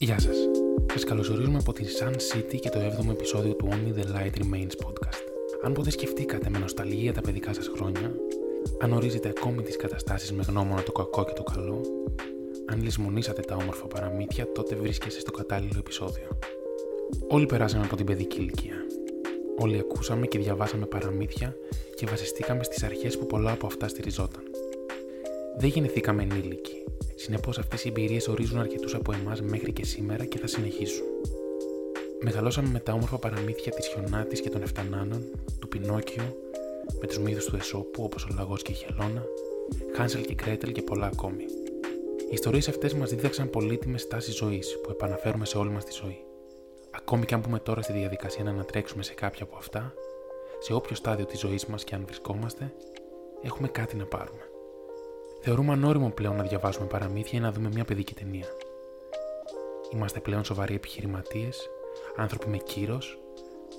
Γεια σας. Σας καλωσορίζουμε από την Sun City και το 7ο επεισόδιο του Only the Light Remains podcast. Αν ποτέ σκεφτήκατε με νοσταλγία τα παιδικά σας χρόνια, αν ορίζετε ακόμη τις καταστάσεις με γνώμονα το κακό και το καλό, αν λησμονήσατε τα όμορφα παραμύθια, τότε βρίσκεστε στο κατάλληλο επεισόδιο. Όλοι περάσαμε από την παιδική ηλικία. Όλοι ακούσαμε και διαβάσαμε παραμύθια και βασιστήκαμε στις αρχές που πολλά από αυτά στηριζόταν. Δεν γεννηθήκαμε ενήλικοι. Συνεπώς, αυτές οι εμπειρίες ορίζουν αρκετούς από εμάς μέχρι και σήμερα και θα συνεχίσουν. Μεγαλώσαμε με τα όμορφα παραμύθια της Χιονάτης και των Εφτανάνων, του Πινόκιο, με τους μύθους του Εσώπου όπως ο Λαγός και η Χελώνα, Χάνσελ και Κρέτελ και πολλά ακόμη. Οι ιστορίες αυτές μας δίδαξαν πολύτιμες τάσεις ζωής που επαναφέρουμε σε όλη μας τη ζωή. Ακόμη και αν πούμε τώρα στη διαδικασία να ανατρέξουμε σε κάποια από αυτά, σε όποιο στάδιο της ζωής μας και αν βρισκόμαστε, έχουμε κάτι να πάρουμε. Θεωρούμε ανώριμο πλέον να διαβάσουμε παραμύθια ή να δούμε μια παιδική ταινία. Είμαστε πλέον σοβαροί επιχειρηματίες, άνθρωποι με κύρος,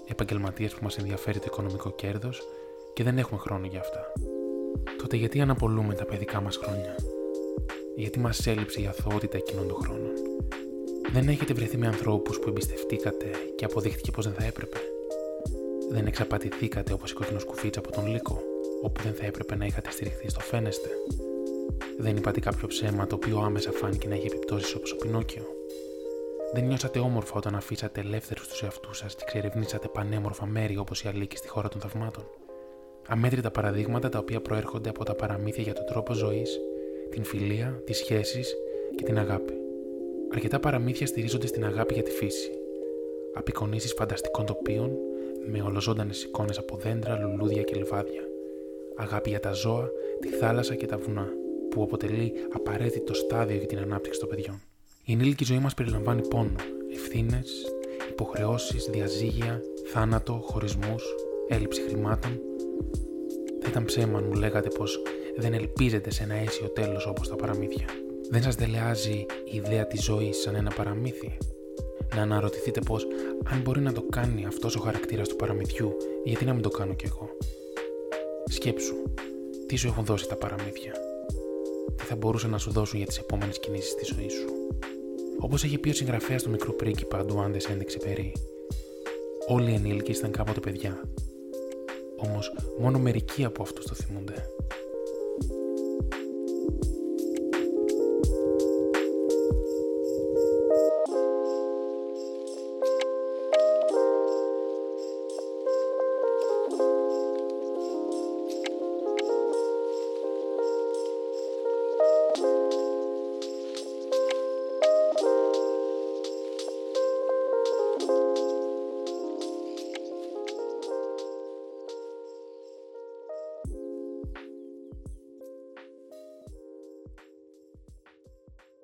επαγγελματίες που μας ενδιαφέρει το οικονομικό κέρδος και δεν έχουμε χρόνο για αυτά. Τότε γιατί αναπολούμε τα παιδικά μας χρόνια, γιατί μας έλειψε η αθωότητα εκείνων των χρόνων. Δεν έχετε βρεθεί με ανθρώπους που εμπιστευτήκατε και αποδείχτηκε πως δεν θα έπρεπε; Δεν εξαπατηθήκατε όπως η κοκκινοσκουφίτσα από τον Λύκο, όπου δεν θα έπρεπε να είχατε στηριχθεί στο φαίνεστε; Δεν είπατε κάποιο ψέμα το οποίο άμεσα φάνηκε να έχει επιπτώσεις όπως ο Πινόκιο; Δεν νιώσατε όμορφα όταν αφήσατε ελεύθερους τους εαυτούς σας και ξερευνήσατε πανέμορφα μέρη όπως η Αλίκη στη χώρα των θαυμάτων; Αμέτρητα παραδείγματα τα οποία προέρχονται από τα παραμύθια για τον τρόπο ζωής, την φιλία, τις σχέσεις και την αγάπη. Αρκετά παραμύθια στηρίζονται στην αγάπη για τη φύση. Απεικονίσεις φανταστικών τοπίων με ολοζώντανες εικόνες από δέντρα, λουλούδια και λιβάδια. Αγάπη για τα ζώα, τη θάλασσα και τα βουνά, που αποτελεί απαραίτητο στάδιο για την ανάπτυξη των παιδιών. Η ενήλικη ζωή μας περιλαμβάνει πόνο, ευθύνες, υποχρεώσεις, διαζύγια, θάνατο, χωρισμούς, έλλειψη χρημάτων. Θα ήταν ψέμα αν μου λέγατε πως δεν ελπίζετε σε ένα αίσιο τέλος όπως τα παραμύθια. Δεν σας δελεάζει η ιδέα της ζωής σαν ένα παραμύθι; Να αναρωτηθείτε πως αν μπορεί να το κάνει αυτός ο χαρακτήρας του παραμυθιού, γιατί να μην το κάνω κι εγώ; Σκέψου, τι σου έχουν δώσει τα παραμύθια; Τι θα μπορούσε να σου δώσουν για τις επόμενες κινήσεις τη ζωή σου. Όπως έχει πει ο συγγραφέας του μικρού πρίγκιπα Ντουάντες Έντεξε Περί, όλοι οι ενήλικε ήταν κάποτε παιδιά. Όμως μόνο μερικοί από αυτούς το θυμούνται.